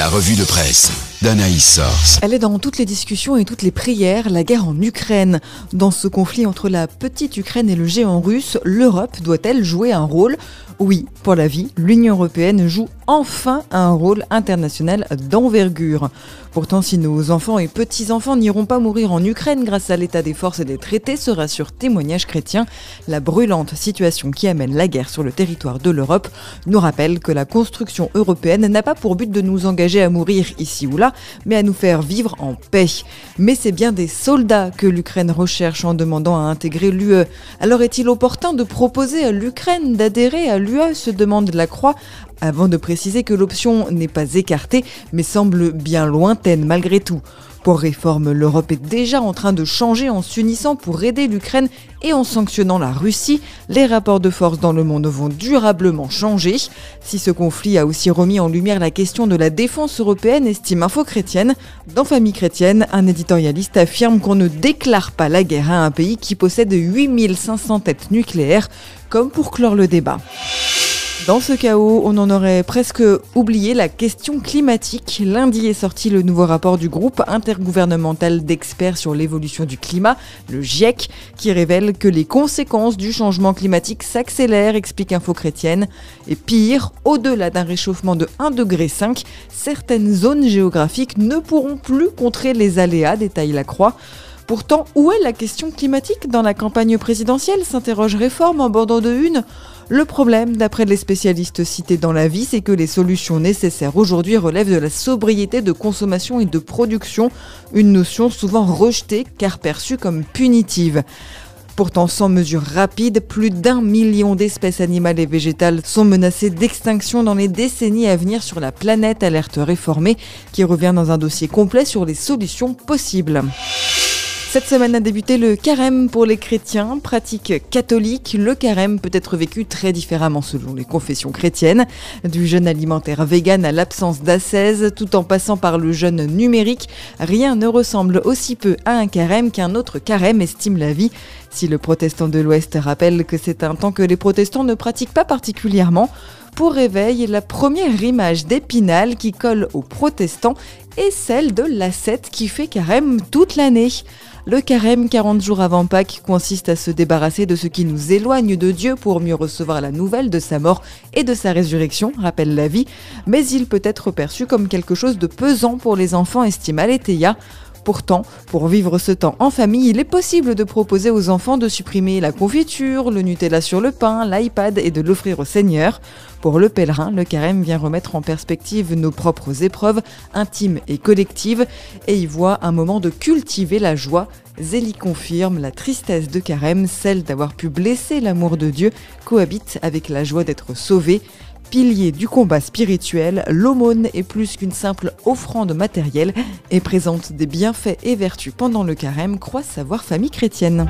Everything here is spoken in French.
La revue de presse d'Anaïs Source. Elle est dans toutes les discussions et toutes les prières, la guerre en Ukraine. Dans ce conflit entre la petite Ukraine et le géant russe, l'Europe doit-elle jouer un rôle? Oui, pour la vie, l'Union européenne joue enfin un rôle international d'envergure. Pourtant, si nos enfants et petits-enfants n'iront pas mourir en Ukraine grâce à l'état des forces et des traités, se rassure témoignage chrétien, la brûlante situation qui amène la guerre sur le territoire de l'Europe nous rappelle que la construction européenne n'a pas pour but de nous engager à mourir ici ou là, mais à nous faire vivre en paix. Mais c'est bien des soldats que l'Ukraine recherche en demandant à intégrer l'UE. Alors est-il opportun de proposer à l'Ukraine d'adhérer à l'UE se demande la Croix, avant de préciser que l'option n'est pas écartée, mais semble bien lointaine malgré tout. Pour réforme, l'Europe est déjà en train de changer en s'unissant pour aider l'Ukraine et en sanctionnant la Russie. Les rapports de force dans le monde vont durablement changer. Si ce conflit a aussi remis en lumière la question de la défense européenne, estime Info Chrétienne, dans Famille Chrétienne, un éditorialiste affirme qu'on ne déclare pas la guerre à un pays qui possède 8500 têtes nucléaires, comme pour clore le débat. Dans ce chaos, on en aurait presque oublié la question climatique. Lundi est sorti le nouveau rapport du groupe intergouvernemental d'experts sur l'évolution du climat, le GIEC, qui révèle que les conséquences du changement climatique s'accélèrent, explique Info Chrétienne. Et pire, au-delà d'un réchauffement de 1,5 degré, certaines zones géographiques ne pourront plus contrer les aléas, détaille la Croix. Pourtant, où est la question climatique dans la campagne présidentielle s'interroge Réforme en bordant de une. Le problème, d'après les spécialistes cités dans la vie, c'est que les solutions nécessaires aujourd'hui relèvent de la sobriété de consommation et de production, une notion souvent rejetée car perçue comme punitive. Pourtant, sans mesures rapides, plus d'un million d'espèces animales et végétales sont menacées d'extinction dans les décennies à venir sur la planète, alerte réformée, qui revient dans un dossier complet sur les solutions possibles. Cette semaine a débuté le carême pour les chrétiens, pratique catholique. Le carême peut être vécu très différemment selon les confessions chrétiennes, du jeûne alimentaire vegan à l'absence d'ascèse, tout en passant par le jeûne numérique. Rien ne ressemble aussi peu à un carême qu'un autre carême, estime la vie. Si le protestant de l'Ouest rappelle que c'est un temps que les protestants ne pratiquent pas particulièrement, pour réveil, la première image d'Épinal qui colle aux protestants est celle de l'ascète qui fait carême toute l'année. Le carême 40 jours avant Pâques consiste à se débarrasser de ce qui nous éloigne de Dieu pour mieux recevoir la nouvelle de sa mort et de sa résurrection, rappelle la vie, mais il peut être perçu comme quelque chose de pesant pour les enfants, estime Aletheia. Pourtant, pour vivre ce temps en famille, il est possible de proposer aux enfants de supprimer la confiture, le Nutella sur le pain, l'iPad et de l'offrir au Seigneur. Pour le pèlerin, le carême vient remettre en perspective nos propres épreuves, intimes et collectives, et y voit un moment de cultiver la joie. Zélie confirme la tristesse de carême, celle d'avoir pu blesser l'amour de Dieu, cohabite avec la joie d'être sauvé. Pilier du combat spirituel, l'aumône est plus qu'une simple offrande matérielle et présente des bienfaits et vertus pendant le carême, croit savoir famille chrétienne.